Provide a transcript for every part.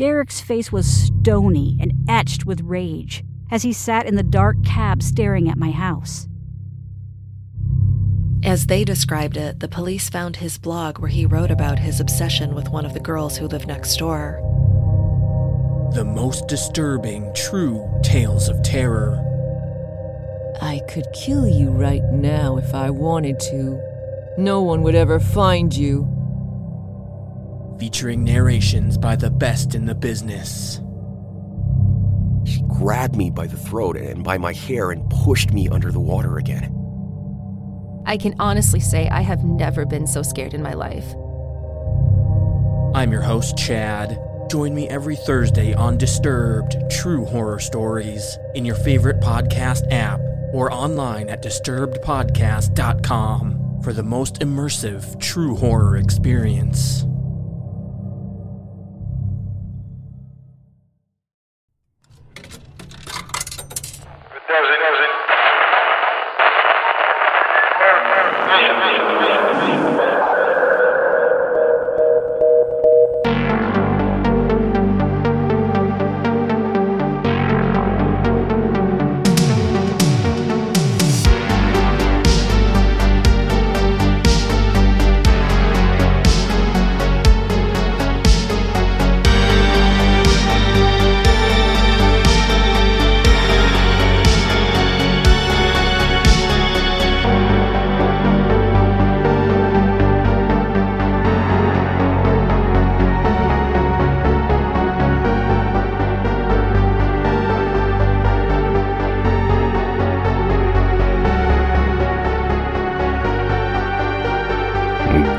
Derek's face was stony and etched with rage as he sat in the dark cab staring at my house. As they described it, the police found his blog where he wrote about his obsession with one of the girls who lived next door. The most disturbing, true tales of terror. I could kill you right now if I wanted to. No one would ever find you. Featuring narrations by the best in the business. She grabbed me by the throat and by my hair and pushed me under the water again. I can honestly say I have never been so scared in my life. I'm your host, Chad. Join me every Thursday on Disturbed True Horror Stories in your favorite podcast app or online at disturbedpodcast.com for the most immersive true horror experience.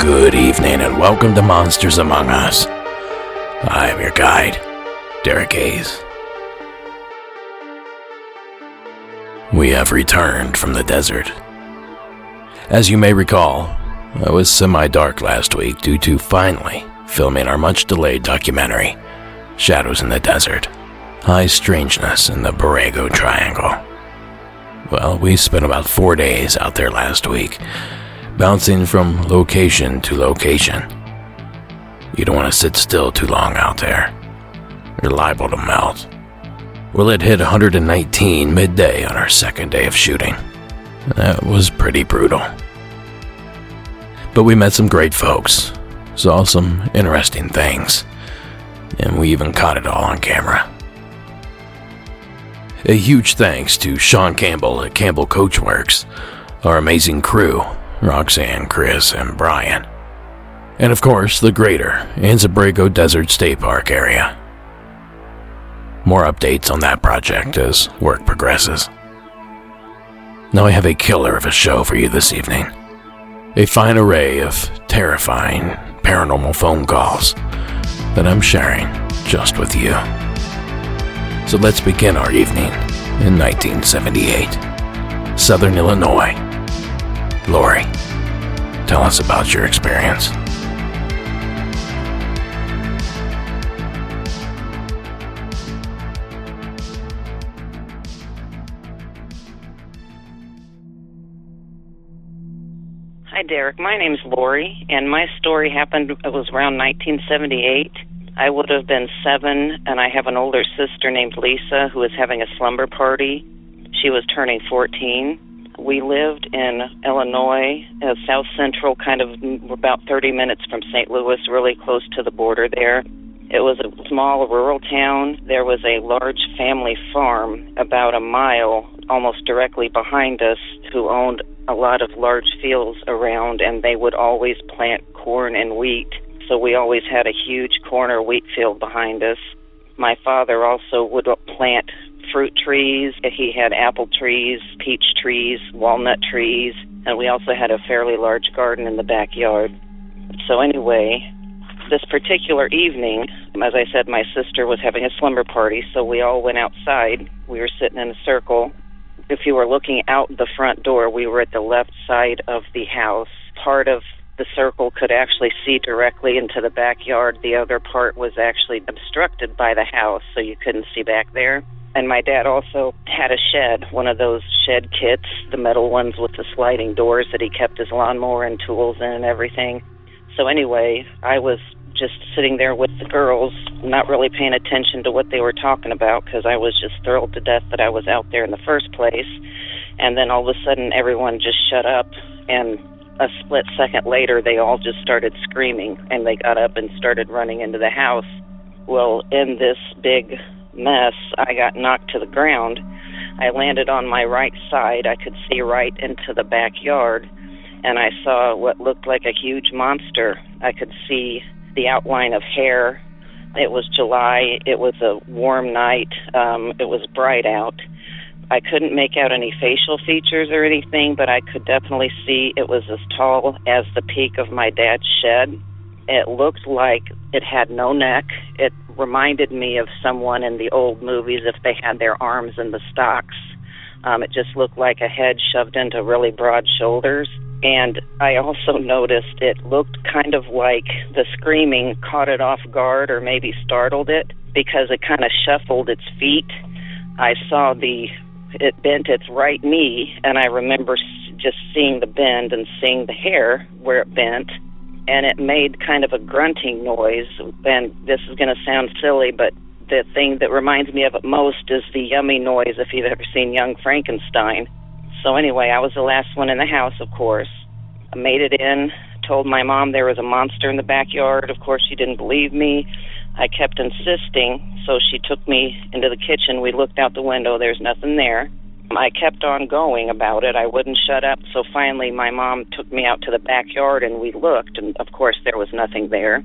Good evening and welcome to Monsters Among Us. I am your guide, Derek Hayes. We have returned from the desert. As you may recall, it was semi dark last week due to finally filming our much delayed documentary, Shadows in the Desert High Strangeness in the Borrego Triangle. Well, we spent about four days out there last week bouncing from location to location. You don't want to sit still too long out there. You're liable to melt. Well, it hit 119 midday on our second day of shooting. That was pretty brutal. But we met some great folks, saw some interesting things, and we even caught it all on camera. A huge thanks to Sean Campbell at Campbell Coachworks, our amazing crew Roxanne, Chris, and Brian. And of course, the greater Anza-Borrego Desert State Park area. More updates on that project as work progresses. Now I have a killer of a show for you this evening. A fine array of terrifying paranormal phone calls that I'm sharing just with you. So let's begin our evening in 1978, Southern Illinois. Lori, tell us about your experience. Hi, Derek. My name's Lori, and my story happened, it was around 1978. I would have been seven, and I have an older sister named Lisa who was having a slumber party. She was turning 14. We lived in Illinois, uh, South Central, kind of about 30 minutes from St. Louis, really close to the border there. It was a small rural town. There was a large family farm about a mile, almost directly behind us, who owned a lot of large fields around, and they would always plant corn and wheat. So we always had a huge corn or wheat field behind us. My father also would plant fruit trees. He had apple trees, peach trees, walnut trees, and we also had a fairly large garden in the backyard. So, anyway, this particular evening, as I said, my sister was having a slumber party, so we all went outside. We were sitting in a circle. If you were looking out the front door, we were at the left side of the house. Part of the circle could actually see directly into the backyard. The other part was actually obstructed by the house, so you couldn't see back there. And my dad also had a shed, one of those shed kits, the metal ones with the sliding doors that he kept his lawnmower and tools in and everything. So anyway, I was just sitting there with the girls, not really paying attention to what they were talking about because I was just thrilled to death that I was out there in the first place. And then all of a sudden, everyone just shut up, and a split second later, they all just started screaming and they got up and started running into the house. Well, in this big mess, I got knocked to the ground. I landed on my right side. I could see right into the backyard, and I saw what looked like a huge monster. I could see the outline of hair. It was July. It was a warm night. Um, it was bright out. I couldn't make out any facial features or anything, but I could definitely see it was as tall as the peak of my dad's shed. It looked like it had no neck. It reminded me of someone in the old movies if they had their arms in the stocks. Um, it just looked like a head shoved into really broad shoulders. And I also noticed it looked kind of like the screaming caught it off guard or maybe startled it because it kind of shuffled its feet. I saw the it bent its right knee, and I remember just seeing the bend and seeing the hair where it bent, and it made kind of a grunting noise. And this is going to sound silly, but the thing that reminds me of it most is the yummy noise if you've ever seen Young Frankenstein. So, anyway, I was the last one in the house, of course. I made it in, told my mom there was a monster in the backyard. Of course, she didn't believe me. I kept insisting, so she took me into the kitchen. We looked out the window, there's nothing there. I kept on going about it. I wouldn't shut up. So finally, my mom took me out to the backyard and we looked, and of course, there was nothing there.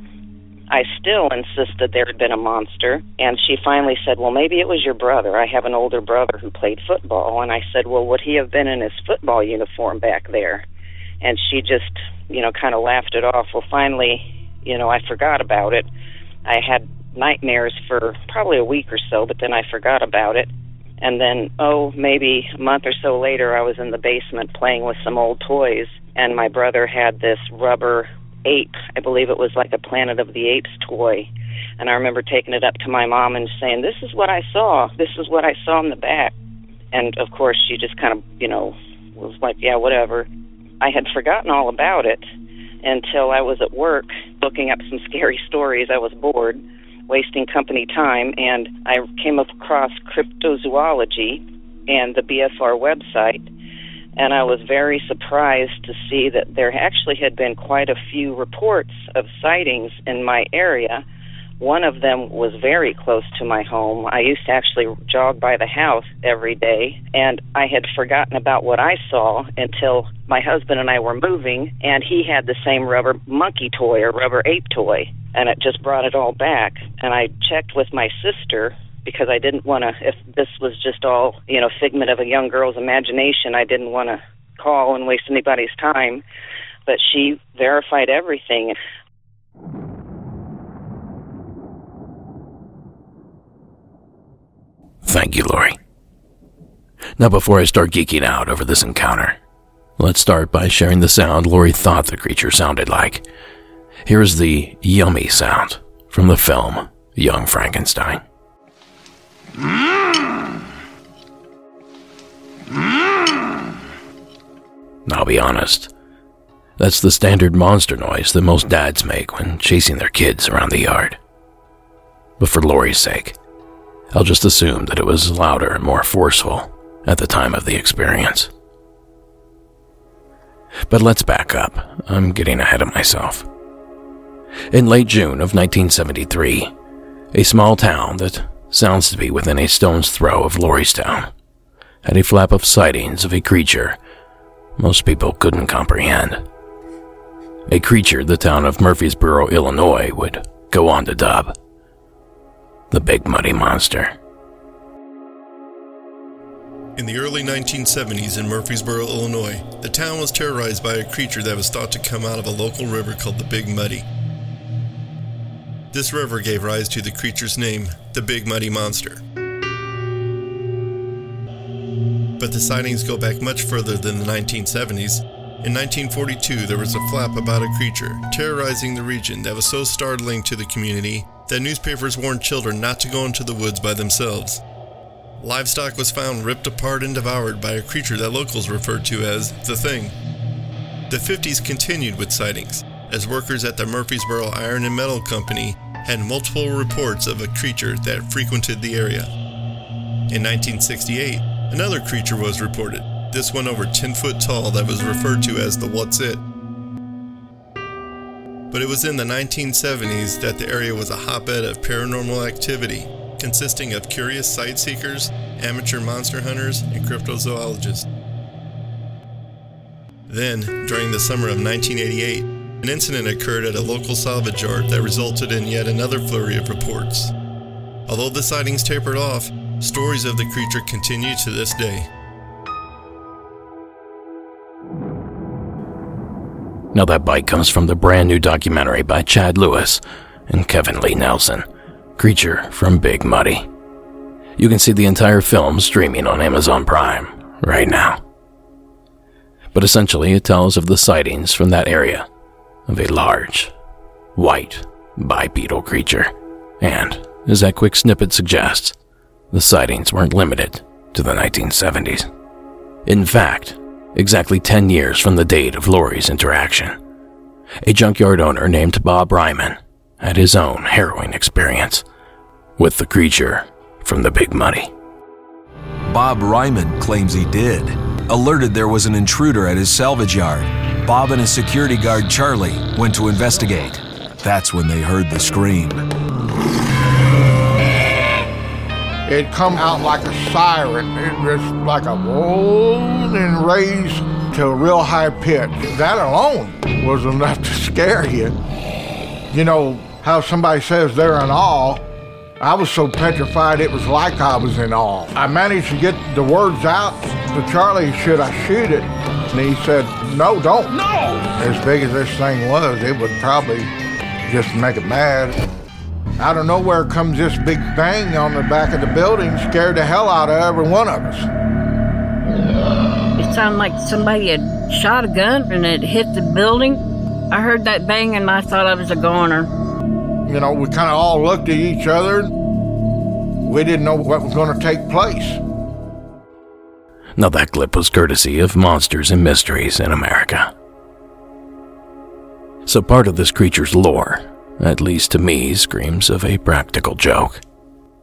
I still insisted there had been a monster, and she finally said, Well, maybe it was your brother. I have an older brother who played football. And I said, Well, would he have been in his football uniform back there? And she just, you know, kind of laughed it off. Well, finally, you know, I forgot about it. I had nightmares for probably a week or so, but then I forgot about it. And then, oh, maybe a month or so later, I was in the basement playing with some old toys, and my brother had this rubber ape. I believe it was like a Planet of the Apes toy. And I remember taking it up to my mom and saying, This is what I saw. This is what I saw in the back. And of course, she just kind of, you know, was like, Yeah, whatever. I had forgotten all about it until I was at work looking up some scary stories. I was bored wasting company time, and I came across cryptozoology and the BFR website, and I was very surprised to see that there actually had been quite a few reports of sightings in my area. One of them was very close to my home. I used to actually jog by the house every day, and I had forgotten about what I saw until my husband and I were moving, and he had the same rubber monkey toy or rubber ape toy and it just brought it all back. And I checked with my sister because I didn't want to, if this was just all, you know, figment of a young girl's imagination, I didn't want to call and waste anybody's time. But she verified everything. Thank you, Lori. Now, before I start geeking out over this encounter, let's start by sharing the sound Lori thought the creature sounded like. Here's the yummy sound from the film Young Frankenstein. I'll be honest. That's the standard monster noise that most dads make when chasing their kids around the yard. But for Lori's sake, I'll just assume that it was louder and more forceful at the time of the experience. But let's back up. I'm getting ahead of myself. In late June of 1973, a small town that sounds to be within a stone's throw of Loristown had a flap of sightings of a creature most people couldn't comprehend. A creature the town of Murphysboro, Illinois would go on to dub the Big Muddy Monster. In the early 1970s in Murphysboro, Illinois, the town was terrorized by a creature that was thought to come out of a local river called the Big Muddy. This river gave rise to the creature's name, the Big Muddy Monster. But the sightings go back much further than the 1970s. In 1942, there was a flap about a creature terrorizing the region that was so startling to the community that newspapers warned children not to go into the woods by themselves. Livestock was found ripped apart and devoured by a creature that locals referred to as the Thing. The 50s continued with sightings, as workers at the Murphysboro Iron and Metal Company had multiple reports of a creature that frequented the area. In 1968, another creature was reported, this one over 10 foot tall that was referred to as the What's It. But it was in the 1970s that the area was a hotbed of paranormal activity, consisting of curious sight seekers, amateur monster hunters, and cryptozoologists. Then, during the summer of 1988, an incident occurred at a local salvage yard that resulted in yet another flurry of reports. Although the sightings tapered off, stories of the creature continue to this day. Now, that bite comes from the brand new documentary by Chad Lewis and Kevin Lee Nelson Creature from Big Muddy. You can see the entire film streaming on Amazon Prime right now. But essentially, it tells of the sightings from that area of a large, white, bipedal creature. And, as that quick snippet suggests, the sightings weren't limited to the 1970s. In fact, exactly 10 years from the date of Lori's interaction, a junkyard owner named Bob Ryman had his own harrowing experience with the creature from the Big Muddy. Bob Ryman claims he did. Alerted there was an intruder at his salvage yard, Bob and his security guard Charlie went to investigate. That's when they heard the scream. It come out like a siren. It was like a roll and raised to a real high pitch. That alone was enough to scare you. You know how somebody says they're in awe. I was so petrified it was like I was in awe. I managed to get the words out to Charlie, should I shoot it? And he said, no, don't. No! As big as this thing was, it would probably just make it mad. Out of nowhere comes this big bang on the back of the building, scared the hell out of every one of us. It sounded like somebody had shot a gun and it hit the building. I heard that bang and I thought I was a goner. You know, we kind of all looked at each other. We didn't know what was going to take place. Now, that clip was courtesy of Monsters and Mysteries in America. So, part of this creature's lore, at least to me, screams of a practical joke.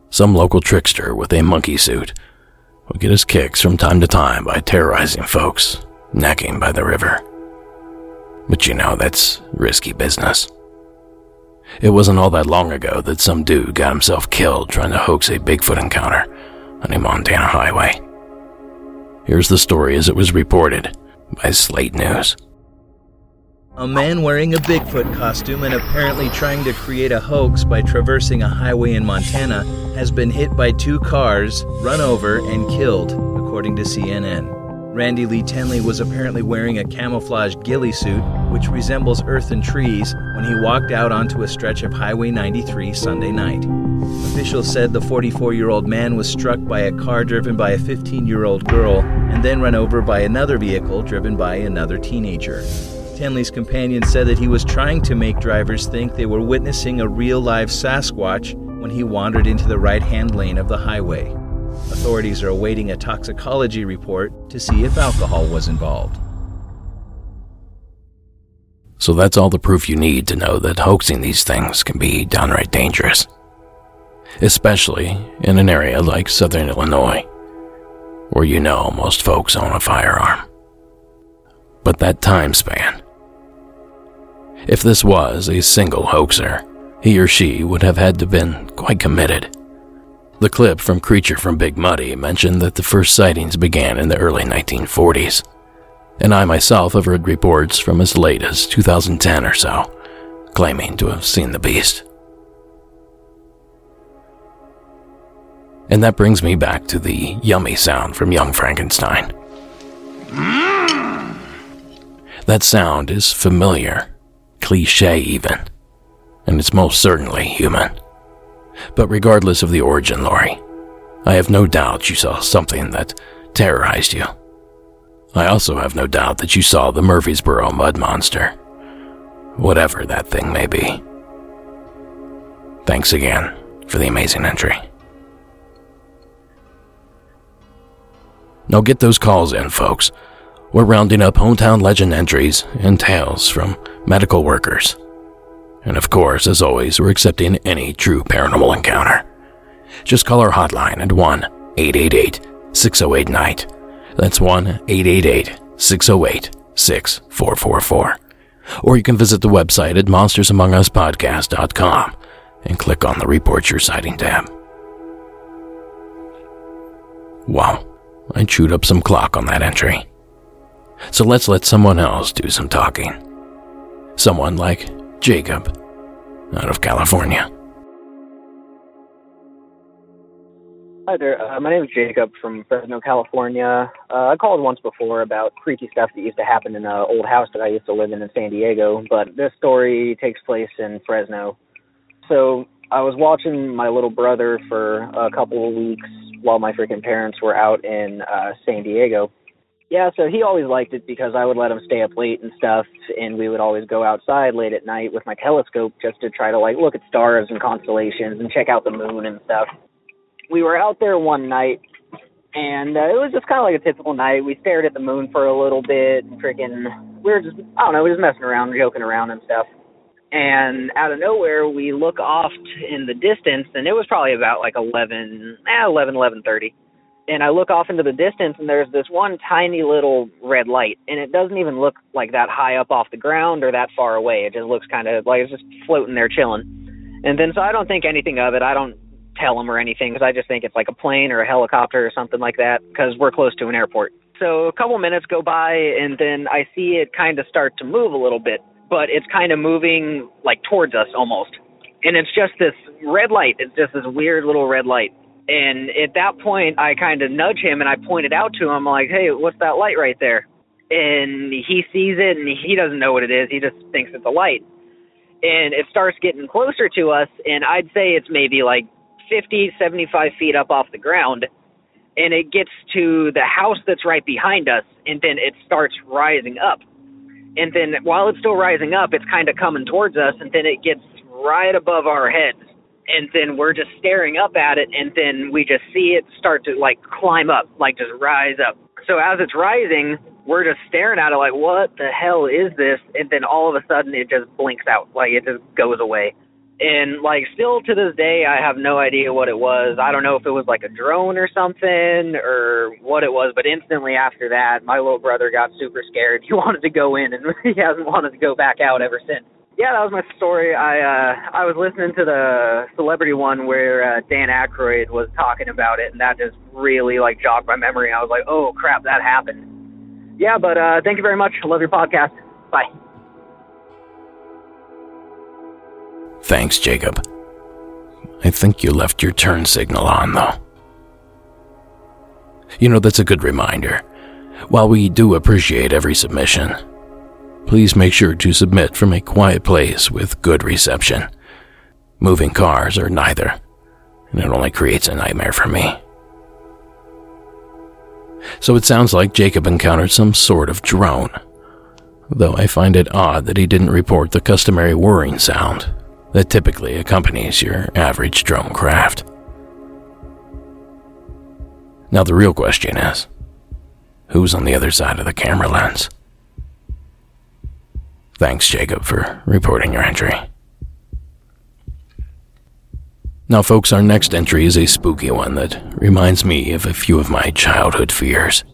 Some local trickster with a monkey suit would get his kicks from time to time by terrorizing folks, necking by the river. But you know, that's risky business. It wasn't all that long ago that some dude got himself killed trying to hoax a Bigfoot encounter on a Montana highway. Here's the story as it was reported by Slate News. A man wearing a Bigfoot costume and apparently trying to create a hoax by traversing a highway in Montana has been hit by two cars, run over, and killed, according to CNN. Randy Lee Tenley was apparently wearing a camouflage ghillie suit, which resembles earth and trees, when he walked out onto a stretch of Highway 93 Sunday night. Officials said the 44 year old man was struck by a car driven by a 15 year old girl and then run over by another vehicle driven by another teenager. Tenley's companion said that he was trying to make drivers think they were witnessing a real live Sasquatch when he wandered into the right hand lane of the highway. Authorities are awaiting a toxicology report to see if alcohol was involved. So that's all the proof you need to know that hoaxing these things can be downright dangerous. Especially in an area like southern Illinois, where you know most folks own a firearm. But that time span. If this was a single hoaxer, he or she would have had to been quite committed. The clip from Creature from Big Muddy mentioned that the first sightings began in the early 1940s, and I myself have heard reports from as late as 2010 or so, claiming to have seen the beast. And that brings me back to the yummy sound from Young Frankenstein. Mm. That sound is familiar, cliche even, and it's most certainly human. But regardless of the origin, Lori, I have no doubt you saw something that terrorized you. I also have no doubt that you saw the Murphysboro Mud Monster. Whatever that thing may be. Thanks again for the amazing entry. Now get those calls in, folks. We're rounding up hometown legend entries and tales from medical workers. And of course, as always, we're accepting any true paranormal encounter. Just call our hotline at 1 888 608 Night. That's 1 888 608 6444. Or you can visit the website at monstersamonguspodcast.com and click on the Report Your Sighting tab. Wow, I chewed up some clock on that entry. So let's let someone else do some talking. Someone like Jacob out of California. Hi there. Uh, my name is Jacob from Fresno, California. Uh, I called once before about creepy stuff that used to happen in an old house that I used to live in in San Diego, but this story takes place in Fresno. So I was watching my little brother for a couple of weeks while my freaking parents were out in uh, San Diego. Yeah, so he always liked it because I would let him stay up late and stuff, and we would always go outside late at night with my telescope just to try to like look at stars and constellations and check out the moon and stuff we were out there one night, and uh, it was just kind of like a typical night. We stared at the moon for a little bit, and freaking, we were just, I don't know, we were just messing around, joking around and stuff. And out of nowhere, we look off in the distance, and it was probably about like 11, eh, 11, 11.30. And I look off into the distance, and there's this one tiny little red light, and it doesn't even look like that high up off the ground or that far away. It just looks kind of like it's just floating there chilling. And then so I don't think anything of it. I don't tell them or anything because I just think it's like a plane or a helicopter or something like that because we're close to an airport. So a couple minutes go by and then I see it kind of start to move a little bit, but it's kind of moving like towards us almost. And it's just this red light. It's just this weird little red light. And at that point, I kind of nudge him and I point it out to him. Like, hey, what's that light right there? And he sees it and he doesn't know what it is. He just thinks it's a light. And it starts getting closer to us. And I'd say it's maybe like 50, 75 feet up off the ground, and it gets to the house that's right behind us, and then it starts rising up. And then while it's still rising up, it's kind of coming towards us, and then it gets right above our heads. And then we're just staring up at it, and then we just see it start to like climb up, like just rise up. So as it's rising, we're just staring at it like, what the hell is this? And then all of a sudden it just blinks out, like it just goes away and like still to this day i have no idea what it was i don't know if it was like a drone or something or what it was but instantly after that my little brother got super scared he wanted to go in and he hasn't wanted to go back out ever since yeah that was my story i uh i was listening to the celebrity one where uh, dan Aykroyd was talking about it and that just really like jogged my memory i was like oh crap that happened yeah but uh thank you very much i love your podcast bye Thanks, Jacob. I think you left your turn signal on, though. You know, that's a good reminder. While we do appreciate every submission, please make sure to submit from a quiet place with good reception. Moving cars are neither, and it only creates a nightmare for me. So it sounds like Jacob encountered some sort of drone, though I find it odd that he didn't report the customary whirring sound that typically accompanies your average drone craft. Now, the real question is who's on the other side of the camera lens? Thanks, Jacob, for reporting your entry. Now, folks, our next entry is a spooky one that reminds me of a few of my childhood fears.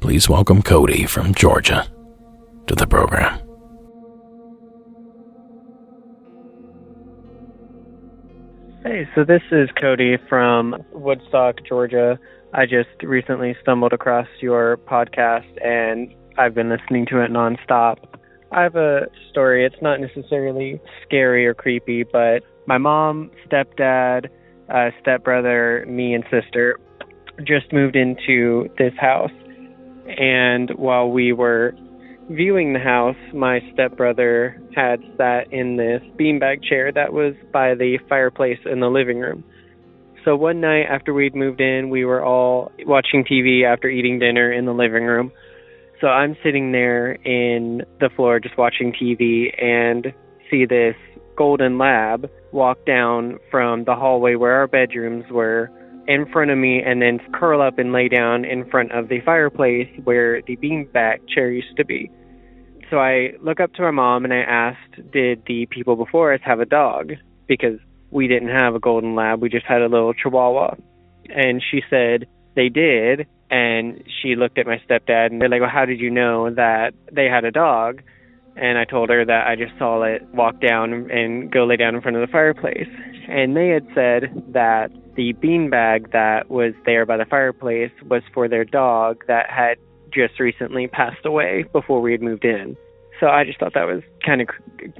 Please welcome Cody from Georgia to the program. Hey, so this is Cody from Woodstock, Georgia. I just recently stumbled across your podcast and I've been listening to it nonstop. I have a story. It's not necessarily scary or creepy, but my mom, stepdad, uh, stepbrother, me, and sister just moved into this house. And while we were viewing the house, my stepbrother had sat in this beanbag chair that was by the fireplace in the living room. So one night after we'd moved in, we were all watching TV after eating dinner in the living room. So I'm sitting there in the floor just watching TV and see this golden lab walk down from the hallway where our bedrooms were in front of me and then curl up and lay down in front of the fireplace where the beanbag chair used to be. So I look up to my mom and I asked, Did the people before us have a dog? Because we didn't have a golden lab, we just had a little chihuahua. And she said, They did. And she looked at my stepdad and they're like, Well, how did you know that they had a dog? And I told her that I just saw it walk down and go lay down in front of the fireplace. And they had said that the beanbag that was there by the fireplace was for their dog that had just recently passed away before we had moved in. So I just thought that was kind of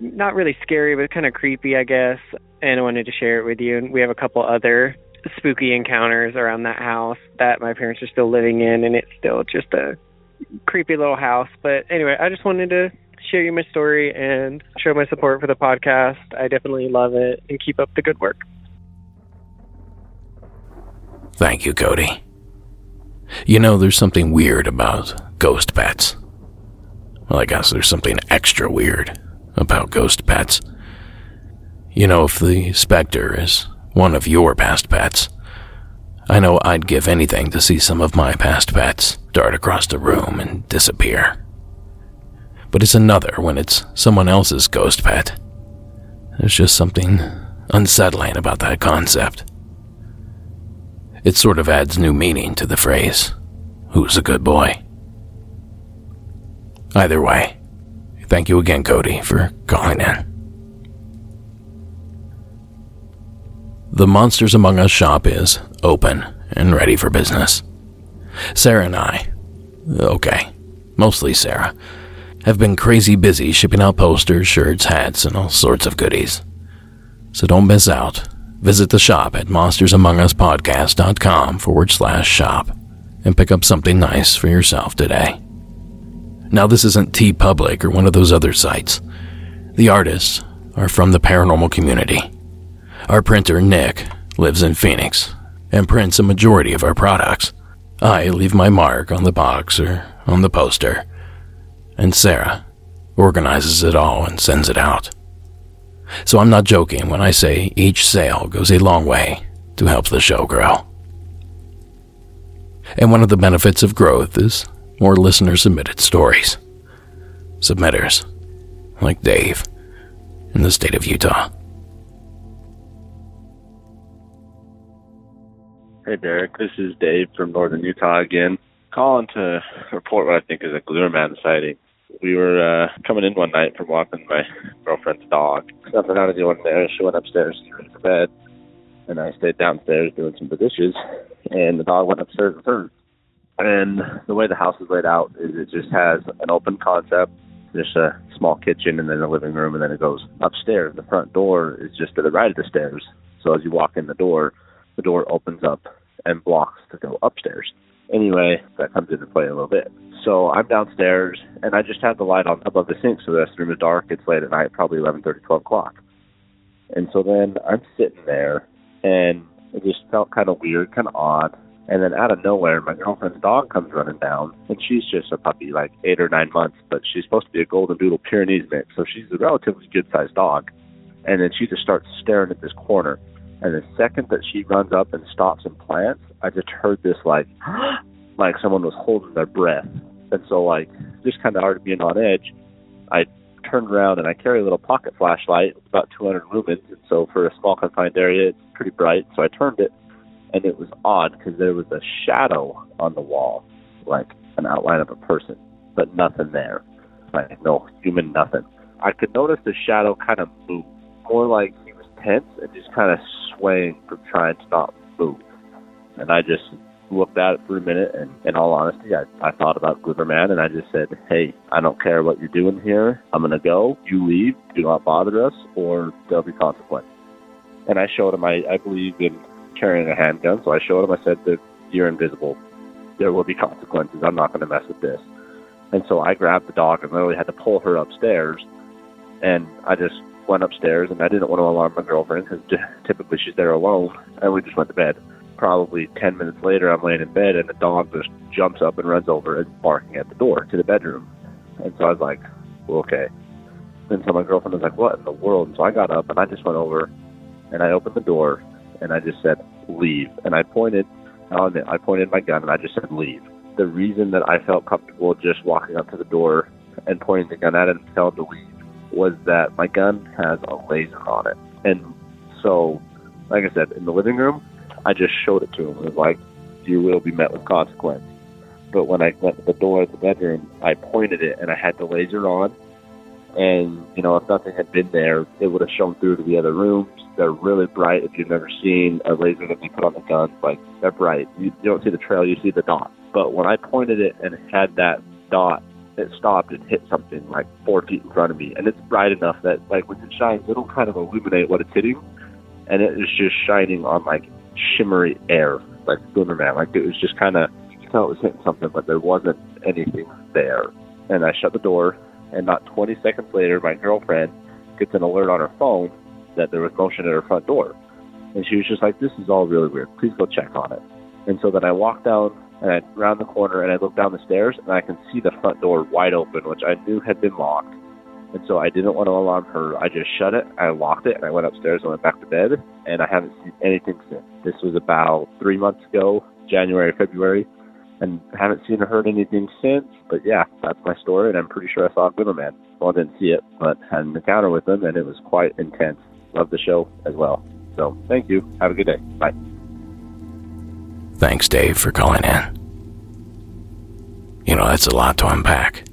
not really scary, but kind of creepy, I guess. And I wanted to share it with you. And we have a couple other spooky encounters around that house that my parents are still living in, and it's still just a creepy little house. But anyway, I just wanted to share you my story and show my support for the podcast. I definitely love it, and keep up the good work. Thank you, Cody. You know, there's something weird about ghost pets. Well, I guess there's something extra weird about ghost pets. You know, if the specter is one of your past pets, I know I'd give anything to see some of my past pets dart across the room and disappear. But it's another when it's someone else's ghost pet. There's just something unsettling about that concept. It sort of adds new meaning to the phrase, who's a good boy? Either way, thank you again, Cody, for calling in. The Monsters Among Us shop is open and ready for business. Sarah and I, okay, mostly Sarah, have been crazy busy shipping out posters, shirts, hats, and all sorts of goodies. So don't miss out Visit the shop at monstersamonguspodcast.com forward slash shop and pick up something nice for yourself today. Now, this isn't T TeePublic or one of those other sites. The artists are from the paranormal community. Our printer, Nick, lives in Phoenix and prints a majority of our products. I leave my mark on the box or on the poster, and Sarah organizes it all and sends it out. So I'm not joking when I say each sale goes a long way to help the show grow. And one of the benefits of growth is more listener submitted stories. Submitters, like Dave, in the state of Utah. Hey Derek, this is Dave from Northern Utah again. Calling to report what I think is a Gloomerman sighting we were uh, coming in one night from walking my girlfriend's dog. Nothing out of the ordinary. She went upstairs to get bed, and I stayed downstairs doing some dishes, and the dog went upstairs with her. And the way the house is laid out is it just has an open concept, just a small kitchen, and then a living room, and then it goes upstairs. The front door is just to the right of the stairs. So as you walk in the door, the door opens up and blocks to go upstairs. Anyway, that comes into play a little bit. So I'm downstairs, and I just have the light on above the sink, so the rest of the room is dark. It's late at night, probably 11:30, 12 o'clock. And so then I'm sitting there, and it just felt kind of weird, kind of odd. And then out of nowhere, my girlfriend's dog comes running down, and she's just a puppy, like eight or nine months, but she's supposed to be a golden doodle Pyrenees mix, so she's a relatively good-sized dog. And then she just starts staring at this corner. And the second that she runs up and stops and plants, I just heard this like, like someone was holding their breath. And so, like, just kind of hard to being on edge, I turned around and I carry a little pocket flashlight, about 200 lumens, and so for a small confined area, it's pretty bright. So I turned it, and it was odd because there was a shadow on the wall, like an outline of a person, but nothing there, like no human, nothing. I could notice the shadow kind of move, more like tense and just kind of swaying from trying to not move. And I just looked at it for a minute, and in all honesty, I, I thought about Gloomerman, and I just said, hey, I don't care what you're doing here. I'm to go. You leave. Do not bother us, or there'll be consequences. And I showed him, I, I believe in carrying a handgun, so I showed him, I said, that you're invisible. There will be consequences. I'm not to mess with this. And so I grabbed the dog and literally had to pull her upstairs. And I just went upstairs, and I didn't want to alarm my girlfriend because typically she's there alone. And we just went to bed probably 10 minutes later, I'm laying in bed and the dog just jumps up and runs over and barking at the door to the bedroom. And so I was like, well, okay. And so my girlfriend was like, what in the world? And so I got up and I just went over and I opened the door and I just said, leave. And I pointed, I'll admit, I pointed my gun and I just said, leave. The reason that I felt comfortable just walking up to the door and pointing the gun at it and telling him to leave was that my gun has a laser on it. And so, like I said, in the living room, I just showed it to him. It was like, you will be met with consequence. But when I went to the door of the bedroom, I pointed it and I had the laser on. And, you know, if nothing had been there, it would have shown through to the other rooms. They're really bright. If you've never seen a laser that they put on the gun, like, they're bright. You, you don't see the trail, you see the dot. But when I pointed it and had that dot, it stopped and hit something like four feet in front of me. And it's bright enough that, like, when it shines, it'll kind of illuminate what it's hitting. And it was just shining on, like, shimmery air, like Man. Like, it was just kind of you tell it was hitting something, but there wasn't anything there. And I shut the door, and not 20 seconds later, my girlfriend gets an alert on her phone that there was motion at her front door. And she was just like, This is all really weird. Please go check on it. And so then I walked down and I round the corner and I look down the stairs and I can see the front door wide open, which I knew had been locked. And so I didn't want to alarm her. I just shut it, I locked it, and I went upstairs and went back to bed. And I haven't seen anything since. This was about three months ago, January, February and haven't seen or heard anything since. But yeah, that's my story, and I'm pretty sure I saw a Glimmerman. Well, I didn't see it, but had an encounter with him, and it was quite intense. Love the show as well. So thank you. Have a good day. Bye. Thanks, Dave, for calling in. You know, that's a lot to unpack.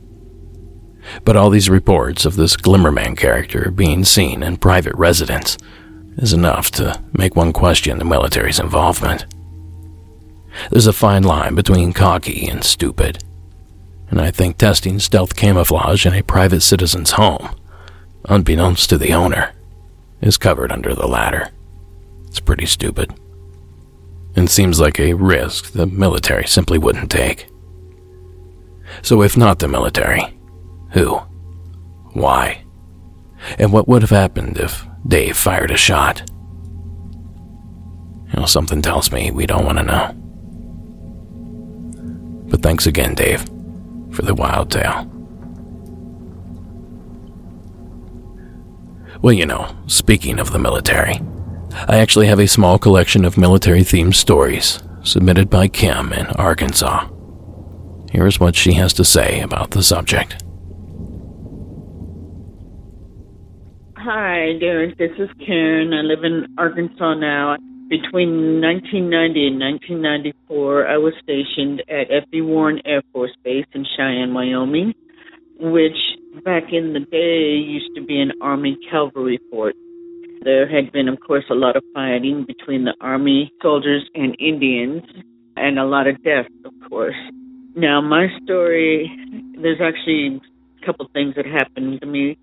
But all these reports of this Glimmerman character being seen in private residence is enough to make one question the military's involvement. There's a fine line between cocky and stupid. And I think testing stealth camouflage in a private citizen's home, unbeknownst to the owner, is covered under the latter. It's pretty stupid. And seems like a risk the military simply wouldn't take. So, if not the military, who? Why? And what would have happened if Dave fired a shot? You know, something tells me we don't want to know. But thanks again, Dave, for the wild tale. Well, you know, speaking of the military, I actually have a small collection of military themed stories submitted by Kim in Arkansas. Here's what she has to say about the subject. Hi, Derek. This is Karen. I live in Arkansas now. Between 1990 and 1994, I was stationed at F.E. Warren Air Force Base in Cheyenne, Wyoming, which back in the day used to be an Army cavalry fort. There had been, of course, a lot of fighting between the Army soldiers and Indians, and a lot of death, of course. Now, my story, there's actually a couple things that happened to me.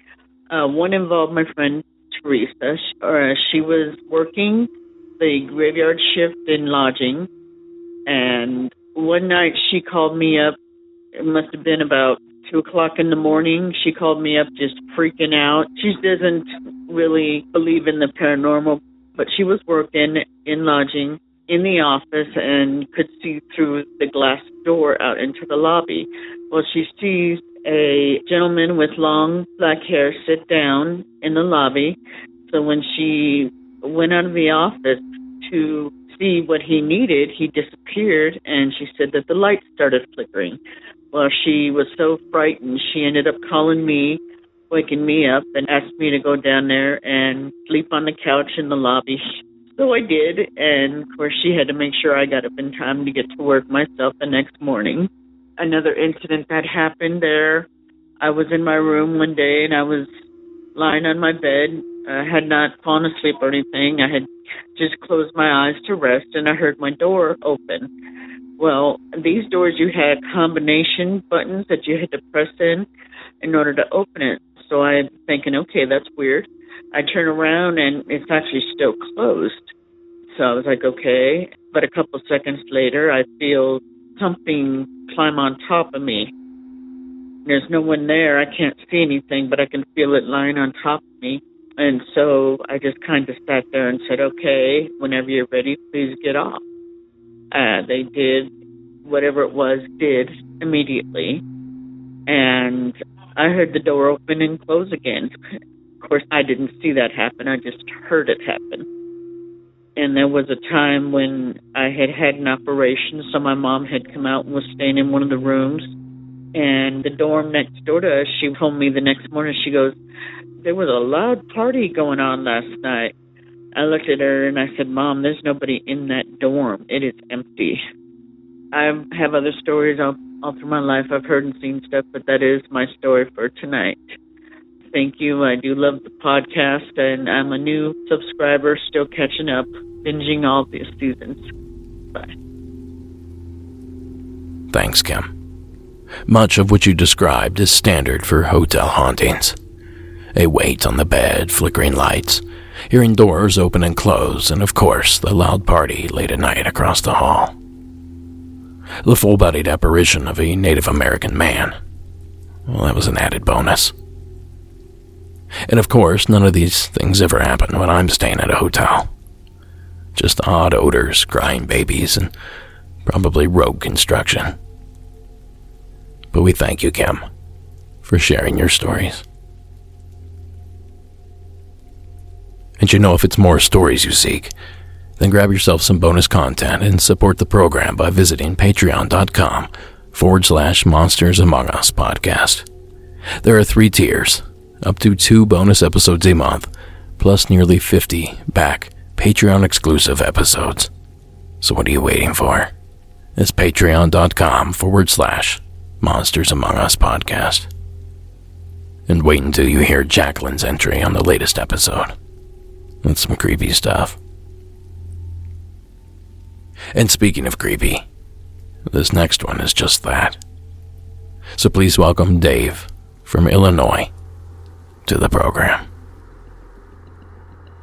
Uh, one involved my friend Teresa. She, uh, she was working the graveyard shift in lodging, and one night she called me up. It must have been about two o'clock in the morning. She called me up just freaking out. She doesn't really believe in the paranormal, but she was working in lodging in the office and could see through the glass door out into the lobby. Well, she sees a gentleman with long black hair sit down in the lobby. So when she went out of the office to see what he needed, he disappeared, and she said that the lights started flickering. Well, she was so frightened, she ended up calling me, waking me up, and asked me to go down there and sleep on the couch in the lobby. So I did, and of course, she had to make sure I got up in time to get to work myself the next morning. Another incident that happened there, I was in my room one day and I was lying on my bed I had not fallen asleep or anything. I had just closed my eyes to rest and I heard my door open. Well, these doors you had combination buttons that you had to press in in order to open it. So I'm thinking, okay, that's weird. I turn around and it's actually still closed. So I was like, okay. But a couple seconds later, I feel something climb on top of me. There's no one there. I can't see anything, but I can feel it lying on top of me. And so I just kind of sat there and said, okay, whenever you're ready, please get off. Uh, they did whatever it was, did immediately. And I heard the door open and close again. Of course, I didn't see that happen. I just heard it happen. And there was a time when I had had an operation, so my mom had come out and was staying in one of the rooms. And the dorm next door to us, she told me the next morning, she goes, There was a loud party going on last night. I looked at her and I said, Mom, there's nobody in that dorm. It is empty. I have other stories all, all through my life. I've heard and seen stuff, but that is my story for tonight. Thank you. I do love the podcast, and I'm a new subscriber, still catching up, binging all these seasons. Bye. Thanks, Kim. Much of what you described is standard for hotel hauntings. A weight on the bed, flickering lights, hearing doors open and close, and of course, the loud party late at night across the hall. The full bodied apparition of a Native American man. Well, that was an added bonus. And of course, none of these things ever happen when I'm staying at a hotel. Just odd odors, crying babies, and probably rogue construction. But we thank you, Kim, for sharing your stories. And you know, if it's more stories you seek, then grab yourself some bonus content and support the program by visiting patreon.com forward slash monsters among us podcast. There are three tiers, up to two bonus episodes a month, plus nearly 50 back Patreon exclusive episodes. So what are you waiting for? It's patreon.com forward slash monsters among us podcast. And wait until you hear Jacqueline's entry on the latest episode. That's some creepy stuff. And speaking of creepy, this next one is just that. So please welcome Dave from Illinois to the program.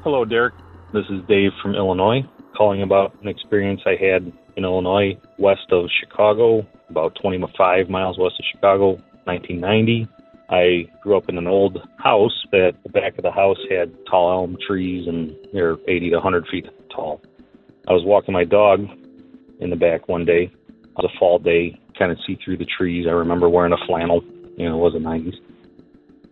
Hello, Derek. This is Dave from Illinois, calling about an experience I had in Illinois, west of Chicago, about 25 miles west of Chicago, 1990. I grew up in an old house that the back of the house had tall elm trees and they're 80 to 100 feet tall. I was walking my dog in the back one day. It was a fall day, kind of see through the trees. I remember wearing a flannel, you know, it was the 90s.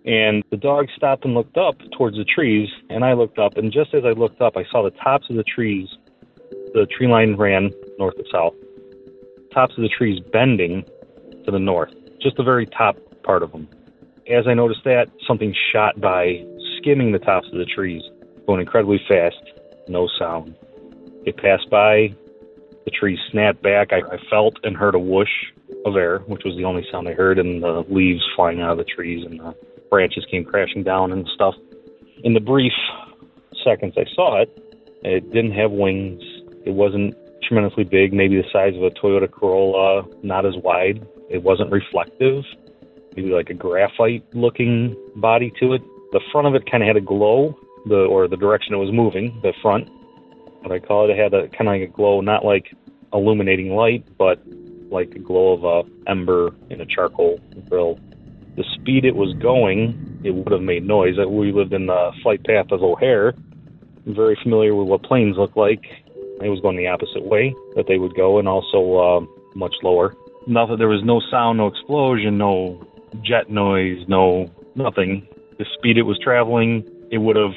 And the dog stopped and looked up towards the trees, and I looked up, and just as I looked up, I saw the tops of the trees. The tree line ran north to south. Tops of the trees bending to the north, just the very top part of them. As I noticed that, something shot by, skimming the tops of the trees, going incredibly fast, no sound. It passed by, the trees snapped back. I, I felt and heard a whoosh of air, which was the only sound I heard, and the leaves flying out of the trees and the branches came crashing down and stuff. In the brief seconds I saw it, it didn't have wings. It wasn't tremendously big, maybe the size of a Toyota Corolla, not as wide. It wasn't reflective, maybe like a graphite looking body to it. The front of it kind of had a glow, the or the direction it was moving, the front. What I call it, it had a kind of like a glow, not like illuminating light, but like the glow of a ember in a charcoal grill the speed it was going, it would have made noise. We lived in the flight path of O'Hare. I'm very familiar with what planes look like. It was going the opposite way that they would go, and also uh, much lower. Nothing. There was no sound, no explosion, no jet noise, no nothing. The speed it was traveling, it would have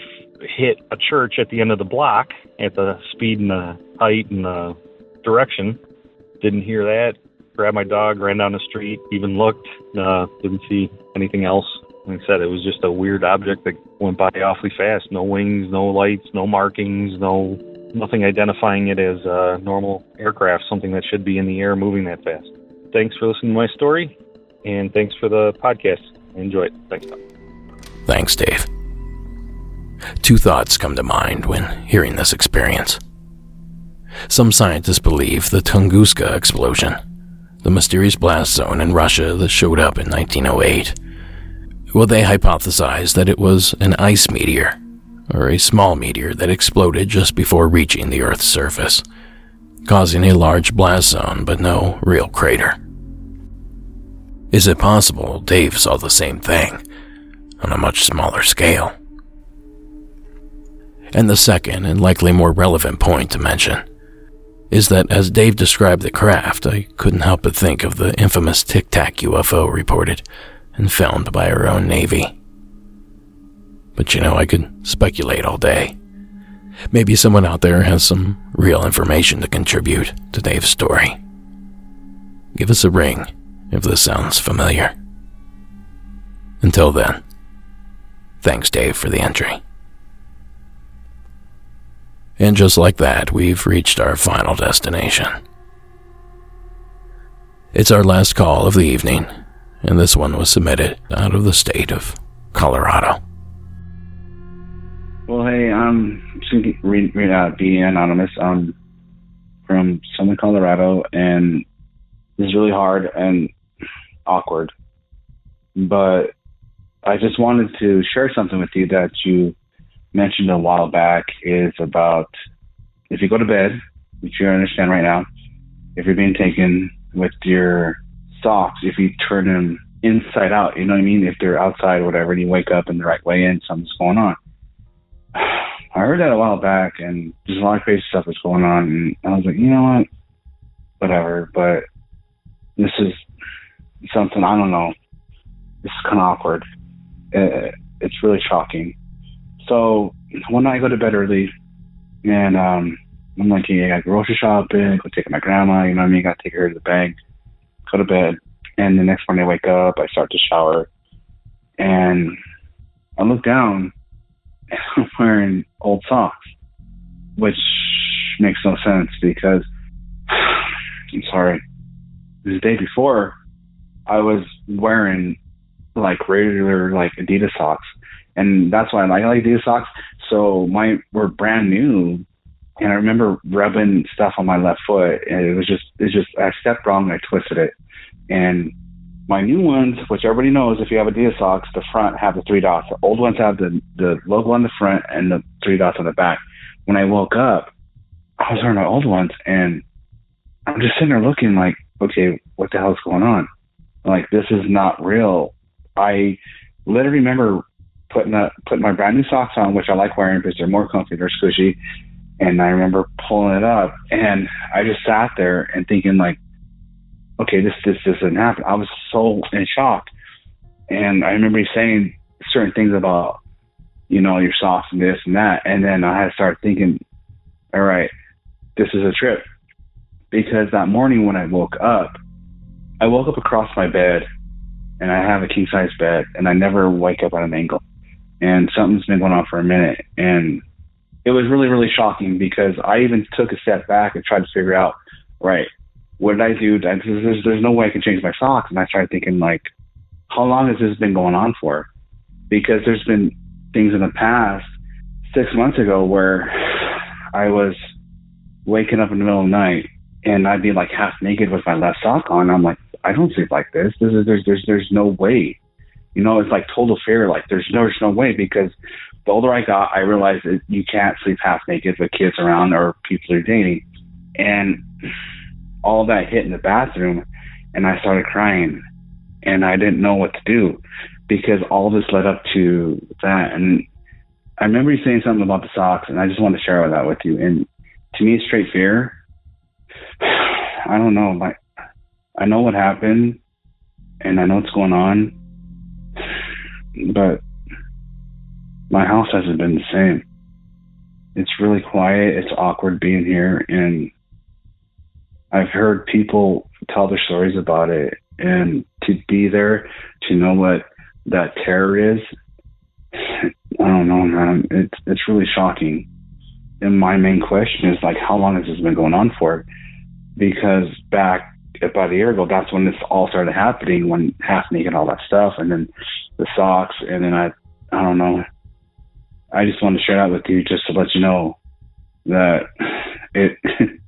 hit a church at the end of the block at the speed and the height and the direction. Didn't hear that grabbed my dog, ran down the street, even looked, uh, didn't see anything else. Like I said, it was just a weird object that went by awfully fast. No wings, no lights, no markings, no nothing identifying it as a normal aircraft, something that should be in the air moving that fast. Thanks for listening to my story, and thanks for the podcast. Enjoy it. Thanks. Thanks, Dave. Two thoughts come to mind when hearing this experience. Some scientists believe the Tunguska explosion the mysterious blast zone in Russia that showed up in 1908. Well, they hypothesized that it was an ice meteor, or a small meteor that exploded just before reaching the Earth's surface, causing a large blast zone but no real crater. Is it possible Dave saw the same thing on a much smaller scale? And the second, and likely more relevant point to mention, is that as Dave described the craft, I couldn't help but think of the infamous Tic Tac UFO reported and filmed by our own Navy. But you know, I could speculate all day. Maybe someone out there has some real information to contribute to Dave's story. Give us a ring if this sounds familiar. Until then, thanks, Dave, for the entry. And just like that, we've reached our final destination. It's our last call of the evening, and this one was submitted out of the state of Colorado. Well, hey, I'm gonna read, read out be anonymous. Um, from Southern Colorado, and is really hard and awkward. But I just wanted to share something with you that you mentioned a while back is about if you go to bed, which you understand right now, if you're being taken with your socks, if you turn them inside out, you know what I mean? If they're outside or whatever, and you wake up in the right way and something's going on. I heard that a while back, and there's a lot of crazy stuff that's going on, and I was like, you know what, whatever. But this is something I don't know. This is kind of awkward. Uh, it's really shocking. So one night I go to bed early, and um, I'm like, yeah, I got grocery shopping, go take my grandma, you know what I mean? Got to take her to the bank, go to bed, and the next morning I wake up, I start to shower, and I look down and I'm wearing old socks, which makes no sense because I'm sorry. The day before, I was wearing like regular like Adidas socks, and that's why I like, I like Adidas socks. So my were brand new, and I remember rubbing stuff on my left foot, and it was just it's just I stepped wrong, and I twisted it, and my new ones, which everybody knows, if you have Adidas socks, the front have the three dots. The old ones have the the logo on the front and the three dots on the back. When I woke up, I was wearing my old ones, and I'm just sitting there looking like, okay, what the hell's going on? Like this is not real. I literally remember putting a, putting my brand new socks on, which I like wearing because they're more comfy, they're squishy. And I remember pulling it up, and I just sat there and thinking like, okay, this this doesn't happen. I was so in shock, and I remember saying certain things about you know your socks and this and that, and then I had to start thinking, all right, this is a trip, because that morning when I woke up, I woke up across my bed, and I have a king size bed, and I never wake up at an angle, and something's been going on for a minute, and it was really really shocking because I even took a step back and tried to figure out, right, what did I do? There's, there's no way I can change my socks. And I started thinking, like, how long has this been going on for? Because there's been things in the past, six months ago, where I was waking up in the middle of the night and I'd be like half naked with my left sock on. I'm like, I don't sleep like this. This is there's there's there's no way. You know, it's like total fear. Like there's no there's no way because the older I got, I realized that you can't sleep half naked with kids around or people you're dating, and all that hit in the bathroom and I started crying and I didn't know what to do because all this led up to that. And I remember you saying something about the socks and I just wanted to share that with you. And to me, it's straight fear. I don't know. My, I know what happened and I know what's going on, but my house hasn't been the same. It's really quiet. It's awkward being here and I've heard people tell their stories about it, and to be there, to know what that terror is, I don't know, man. It's it's really shocking. And my main question is like, how long has this been going on for? Because back about a year ago, that's when this all started happening, when half naked, all that stuff, and then the socks, and then I, I don't know. I just want to share that with you, just to let you know that it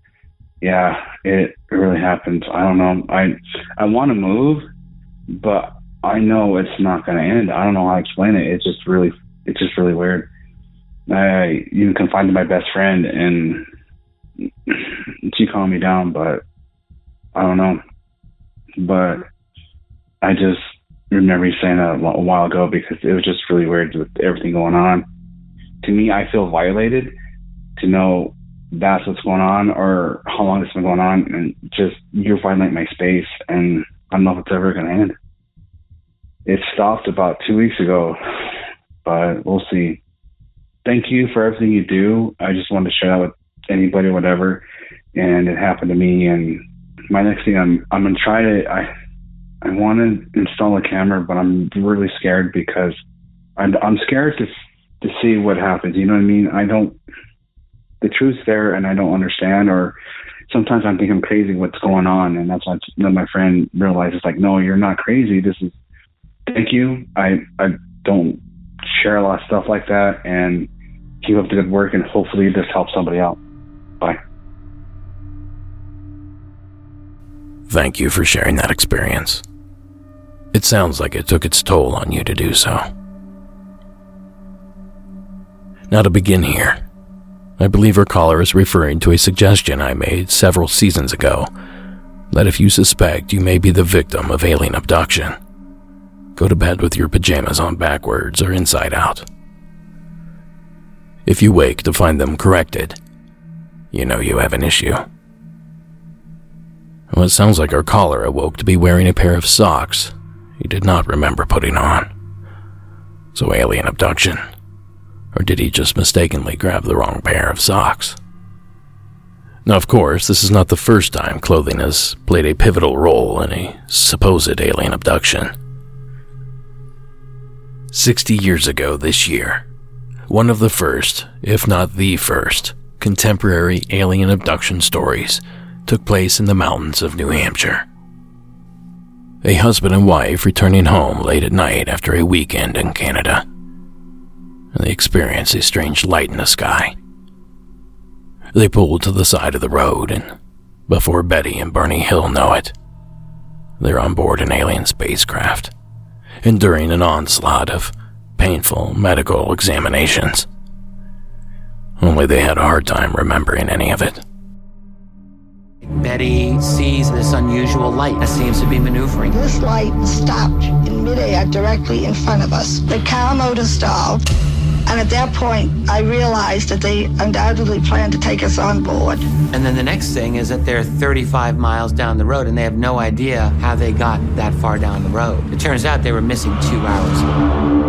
yeah, it really happens. I don't know. I I want to move, but I know it's not going to end. I don't know how to explain it. It's just really, it's just really weird. I even confided my best friend, and she calmed me down, but I don't know. But I just remember you saying that a while ago because it was just really weird with everything going on. To me, I feel violated to know that's what's going on or how long it's been going on and just you're violating my space and I don't know if it's ever gonna end. It stopped about two weeks ago, but we'll see. thank you for everything you do. I just wanted to share that with anybody, whatever. And it happened to me. And my next thing, I'm I'm gonna try to I I want to install a camera, but I'm really scared because I'm I'm scared to to see what happens. You know what I mean? I don't. The truth's there, and I don't understand. Or sometimes I'm thinking I'm crazy. What's going on? And that's when my friend realizes, like, no, you're not crazy. This is. Thank you. I I don't share a lot of stuff like that, and keep up the good work, and hopefully this helps somebody out. Bye. Thank you for sharing that experience. It sounds like it took its toll on you to do so. Now, to begin here, I believe our caller is referring to a suggestion I made several seasons ago that if you suspect you may be the victim of alien abduction, go to bed with your pajamas on backwards or inside out. If you wake to find them corrected, you know you have an issue. It sounds like our caller awoke to be wearing a pair of socks he did not remember putting on. So, alien abduction. Or did he just mistakenly grab the wrong pair of socks? Now, of course, this is not the first time clothing has played a pivotal role in a supposed alien abduction. 60 years ago this year, one of the first, if not the first, contemporary alien abduction stories took place in the mountains of New Hampshire. A husband and wife returning home late at night after a weekend in Canada. They experience a strange light in the sky. They pull to the side of the road, and before Betty and Barney Hill know it, they're on board an alien spacecraft, enduring an onslaught of painful medical examinations. Only they had a hard time remembering any of it. Betty sees this unusual light that seems to be maneuvering. This light stopped in midair directly in front of us. The car motor stalled. And at that point, I realized that they undoubtedly planned to take us on board. And then the next thing is that they're 35 miles down the road and they have no idea how they got that far down the road. It turns out they were missing two hours.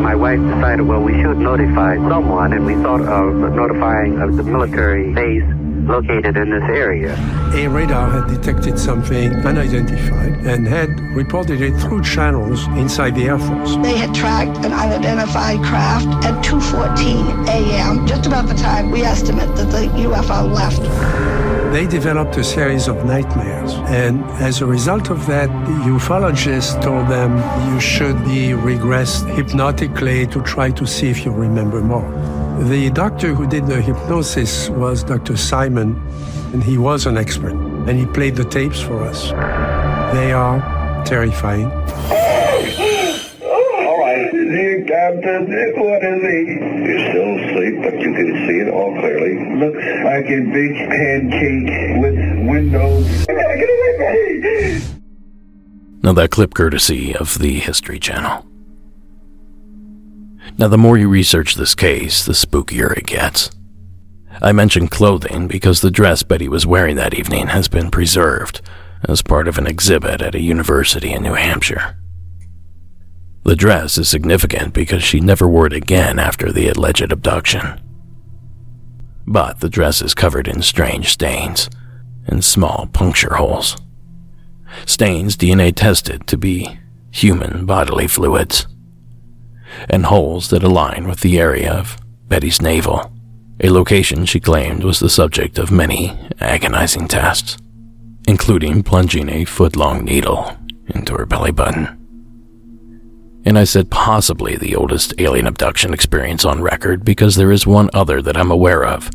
My wife decided, well, we should notify someone, and we thought of notifying of the military base located in this area. A radar had detected something unidentified and had reported it through channels inside the Air Force. They had tracked an unidentified craft at 2:14 a.m., just about the time we estimate that the UFO left. They developed a series of nightmares, and as a result of that, the ufologist told them you should be regressed hypnotically to try to see if you remember more. The doctor who did the hypnosis was Dr. Simon, and he was an expert, and he played the tapes for us. They are terrifying. All right, here, Captain. What is he? You're still asleep, but you can see it all clearly. Looks like a big pancake with windows. Get away from me! Now, that clip courtesy of the History Channel. Now, the more you research this case, the spookier it gets. I mention clothing because the dress Betty was wearing that evening has been preserved as part of an exhibit at a university in New Hampshire. The dress is significant because she never wore it again after the alleged abduction. But the dress is covered in strange stains and small puncture holes. Stains DNA tested to be human bodily fluids and holes that align with the area of Betty's navel, a location she claimed was the subject of many agonizing tests, including plunging a foot long needle into her belly button. And I said possibly the oldest alien abduction experience on record because there is one other that I'm aware of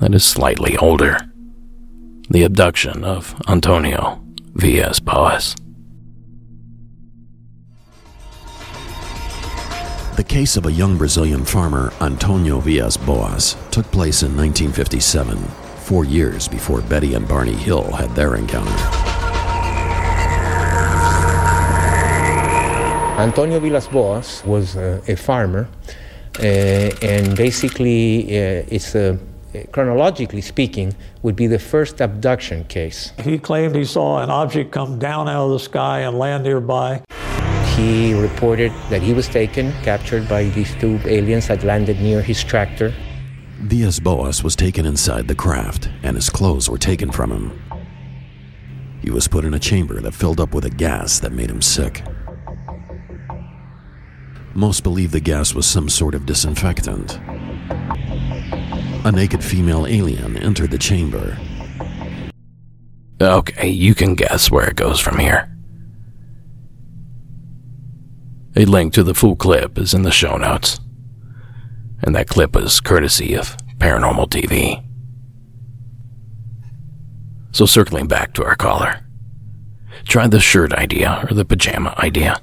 that is slightly older the abduction of Antonio Villas Boas. The case of a young Brazilian farmer, Antonio Villas Boas, took place in 1957, four years before Betty and Barney Hill had their encounter. Antonio Villas Boas was uh, a farmer, uh, and basically, uh, it's a chronologically speaking, would be the first abduction case. He claimed he saw an object come down out of the sky and land nearby. He reported that he was taken, captured by these two aliens that landed near his tractor. Villas Boas was taken inside the craft, and his clothes were taken from him. He was put in a chamber that filled up with a gas that made him sick. Most believe the gas was some sort of disinfectant. A naked female alien entered the chamber. Okay, you can guess where it goes from here. A link to the full clip is in the show notes. And that clip was courtesy of Paranormal TV. So, circling back to our caller, try the shirt idea or the pajama idea.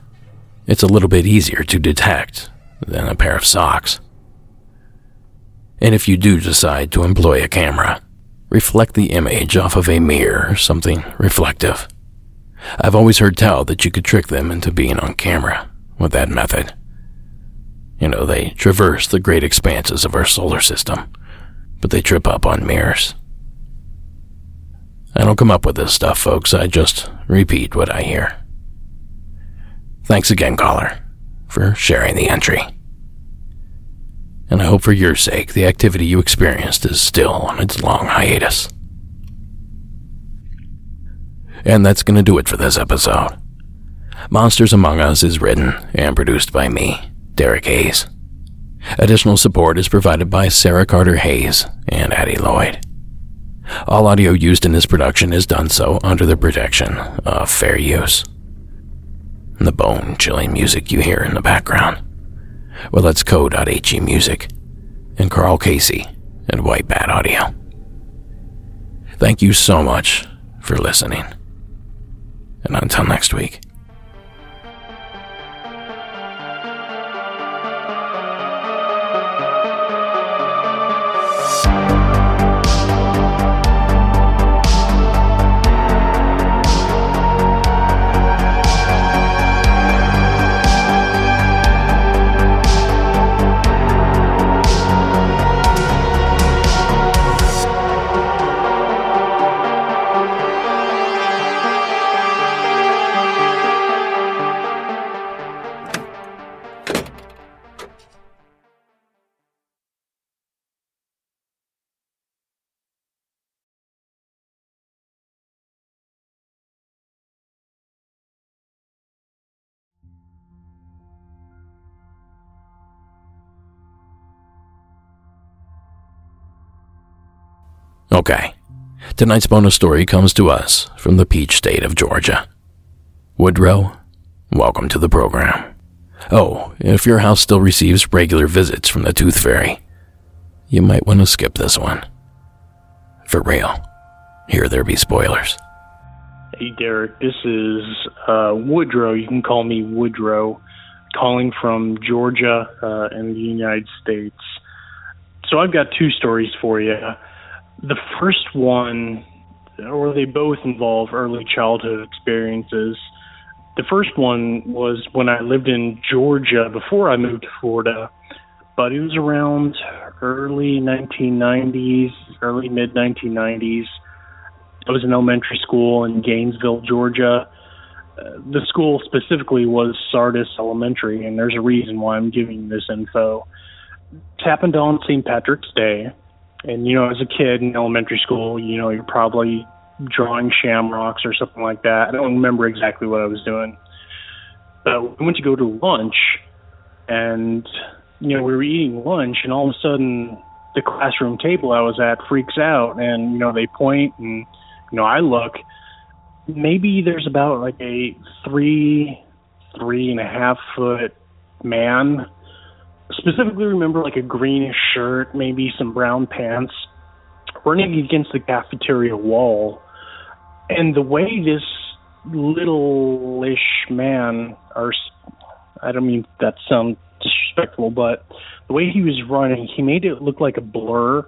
It's a little bit easier to detect than a pair of socks. And if you do decide to employ a camera, reflect the image off of a mirror or something reflective. I've always heard tell that you could trick them into being on camera with that method. You know, they traverse the great expanses of our solar system, but they trip up on mirrors. I don't come up with this stuff, folks. I just repeat what I hear. Thanks again, caller, for sharing the entry. And I hope for your sake the activity you experienced is still on its long hiatus. And that's going to do it for this episode. Monsters Among Us is written and produced by me, Derek Hayes. Additional support is provided by Sarah Carter Hayes and Addie Lloyd. All audio used in this production is done so under the protection of fair use. The bone chilling music you hear in the background, well, that's Code.he Music and Carl Casey and White Bat Audio. Thank you so much for listening. And until next week. Okay. Tonight's bonus story comes to us from the Peach State of Georgia. Woodrow, welcome to the program. Oh, if your house still receives regular visits from the Tooth Fairy, you might want to skip this one. For real. Here there be spoilers. Hey, Derek, this is uh, Woodrow. You can call me Woodrow, calling from Georgia uh, in the United States. So I've got two stories for you. The first one, or they both involve early childhood experiences. The first one was when I lived in Georgia before I moved to Florida, but it was around early 1990s, early mid 1990s. I was in elementary school in Gainesville, Georgia. Uh, the school specifically was Sardis Elementary, and there's a reason why I'm giving this info. It happened on St. Patrick's Day, and you know, as a kid in elementary school, you know, you're probably drawing shamrocks or something like that. I don't remember exactly what I was doing. But we went to go to lunch, and you know, we were eating lunch, and all of a sudden, the classroom table I was at freaks out, and you know, they point, and you know, I look. Maybe there's about like a three, three and a half foot man specifically remember like a greenish shirt, maybe some brown pants, running against the cafeteria wall. And the way this little-ish man, or I don't mean that sound disrespectful, but the way he was running, he made it look like a blur.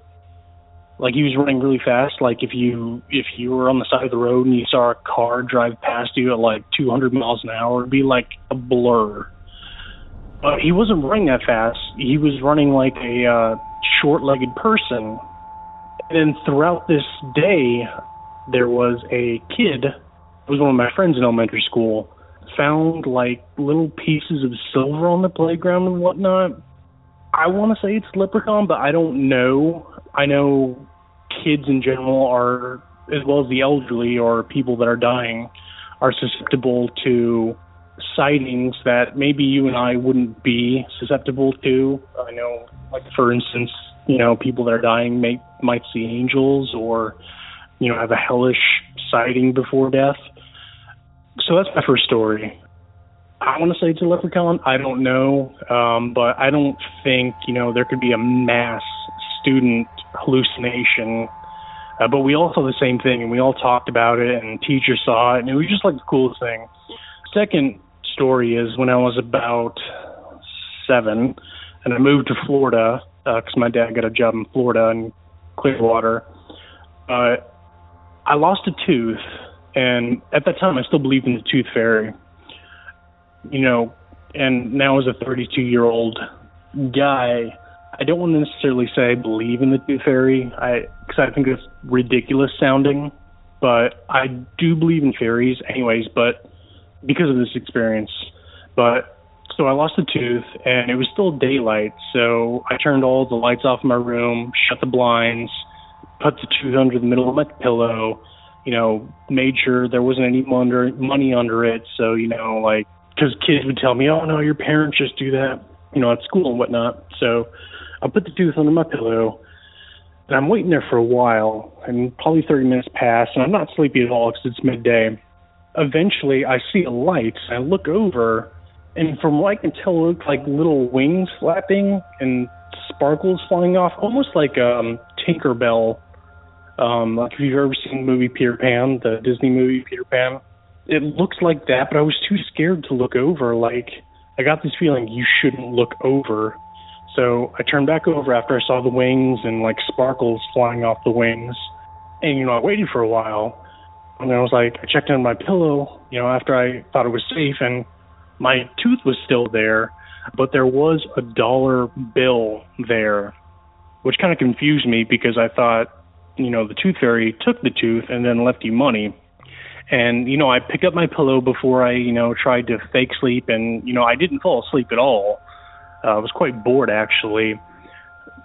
Like he was running really fast. Like if you if you were on the side of the road and you saw a car drive past you at like 200 miles an hour, it'd be like a blur uh, he wasn't running that fast. He was running like a uh, short-legged person. And then throughout this day, there was a kid. It was one of my friends in elementary school. Found like little pieces of silver on the playground and whatnot. I want to say it's leprechaun, but I don't know. I know kids in general are, as well as the elderly or people that are dying, are susceptible to sightings that maybe you and I wouldn't be susceptible to. I know, like for instance, you know, people that are dying may might see angels or, you know, have a hellish sighting before death. So that's my first story. I want to say it's a leprechaun. I don't know, um, but I don't think you know there could be a mass student hallucination. Uh, but we all saw the same thing, and we all talked about it, and teachers saw it, and it was just like the coolest thing. Second story is when I was about seven, and I moved to Florida because uh, my dad got a job in Florida in Clearwater. Uh, I lost a tooth, and at that time I still believed in the tooth fairy you know, and now as a 32 year old guy, I don't want to necessarily say I believe in the tooth fairy, I because I think it's ridiculous sounding, but I do believe in fairies, anyways. But because of this experience, but so I lost a tooth, and it was still daylight, so I turned all the lights off in my room, shut the blinds, put the tooth under the middle of my pillow, you know, made sure there wasn't any under, money under it, so you know, like because kids would tell me, "Oh no, your parents just do that," you know, at school and whatnot. So I put the tooth under my pillow, and I'm waiting there for a while, and probably 30 minutes pass, and I'm not sleepy at all because it's midday. Eventually, I see a light, I look over, and from what I can tell, it looked like little wings flapping and sparkles flying off, almost like um, Tinkerbell. Um, like if you've ever seen the movie Peter Pan, the Disney movie Peter Pan it looks like that, but I was too scared to look over. Like I got this feeling you shouldn't look over. So I turned back over after I saw the wings and like sparkles flying off the wings. And you know, I waited for a while. And I was like, I checked on my pillow, you know, after I thought it was safe and my tooth was still there, but there was a dollar bill there, which kind of confused me because I thought, you know, the tooth fairy took the tooth and then left you money and you know I picked up my pillow before I you know tried to fake sleep, and you know I didn't fall asleep at all. Uh, I was quite bored actually,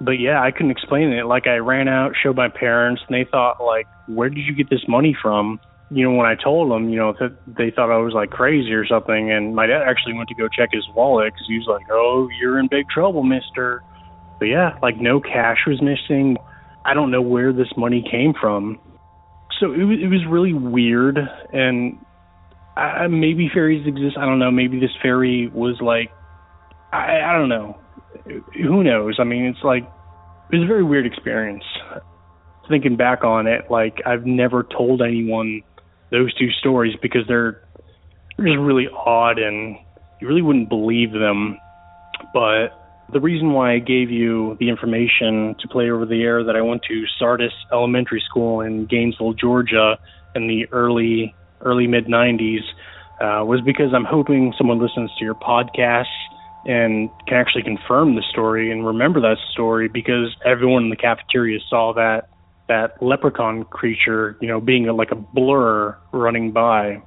but yeah, I couldn't explain it. Like I ran out, showed my parents, and they thought like, "Where did you get this money from?" You know, when I told them, you know, that they thought I was like crazy or something, and my dad actually went to go check his wallet because he was like, "Oh, you're in big trouble, Mister." But yeah, like no cash was missing. I don't know where this money came from so it was, it was really weird and I, maybe fairies exist i don't know maybe this fairy was like i i don't know who knows? I mean it's like it was a very weird experience. Thinking back on it like i've never told anyone those two stories because they're they're just really odd and you really wouldn't believe them. But the reason why I gave you the information to play over the air that I went to Sardis Elementary School in Gainesville, Georgia, in the early early mid '90s uh, was because I'm hoping someone listens to your podcast and can actually confirm the story and remember that story because everyone in the cafeteria saw that that leprechaun creature, you know, being like a blur running by.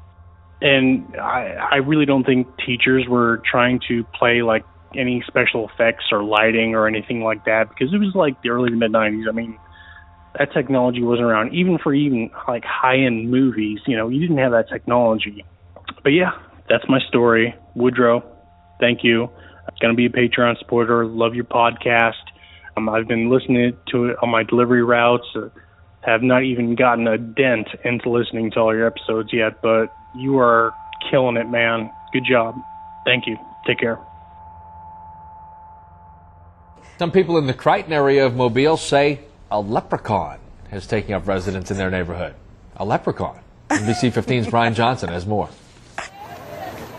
And I, I really don't think teachers were trying to play like any special effects or lighting or anything like that because it was like the early to mid 90s. I mean, that technology wasn't around even for even like high end movies. You know, you didn't have that technology. But yeah, that's my story. Woodrow, thank you. I'm going to be a Patreon supporter. Love your podcast. Um, I've been listening to it on my delivery routes. Uh, have not even gotten a dent into listening to all your episodes yet, but you are killing it, man. Good job. Thank you. Take care. Some people in the Crichton area of Mobile say a leprechaun has taken up residence in their neighborhood. A leprechaun. NBC 15's Brian Johnson has more.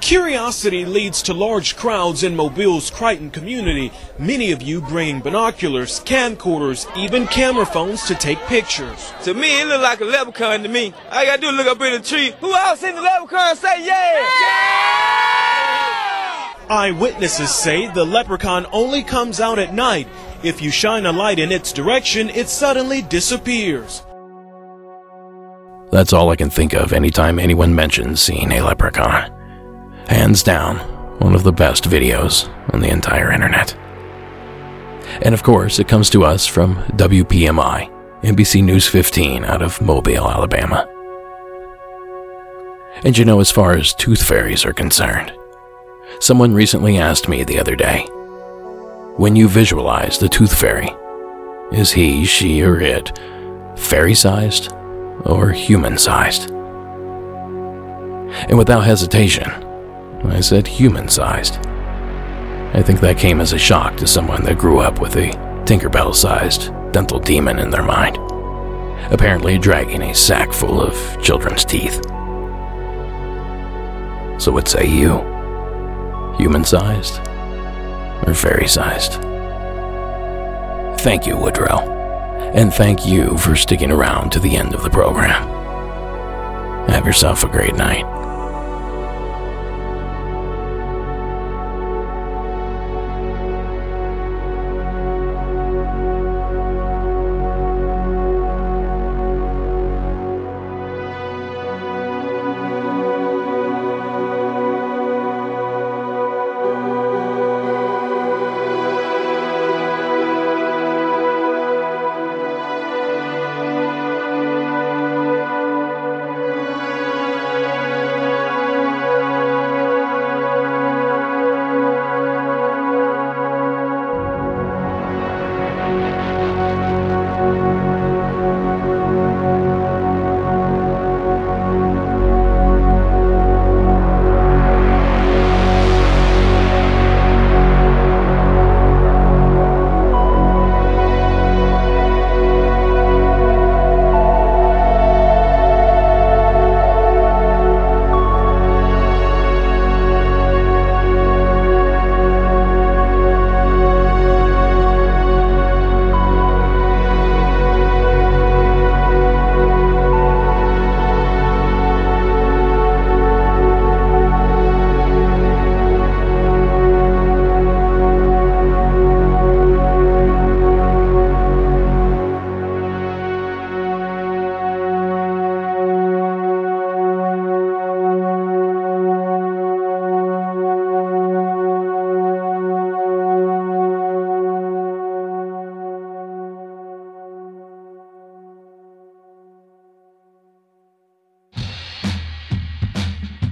Curiosity leads to large crowds in Mobile's Crichton community, many of you bringing binoculars, camcorders, even camera phones to take pictures. To me, it looked like a leprechaun to me. I gotta do is look up in the tree. Who else seen the leprechaun say yeah? yeah! Eyewitnesses say the leprechaun only comes out at night. If you shine a light in its direction, it suddenly disappears. That's all I can think of anytime anyone mentions seeing a leprechaun. Hands down, one of the best videos on the entire internet. And of course, it comes to us from WPMI, NBC News 15 out of Mobile, Alabama. And you know, as far as tooth fairies are concerned, someone recently asked me the other day when you visualize the tooth fairy, is he, she, or it fairy sized or human sized? And without hesitation, I said human sized. I think that came as a shock to someone that grew up with a Tinkerbell sized dental demon in their mind, apparently dragging a sack full of children's teeth. So, what say you? Human sized or fairy sized? Thank you, Woodrow. And thank you for sticking around to the end of the program. Have yourself a great night.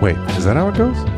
Wait, is that how it goes?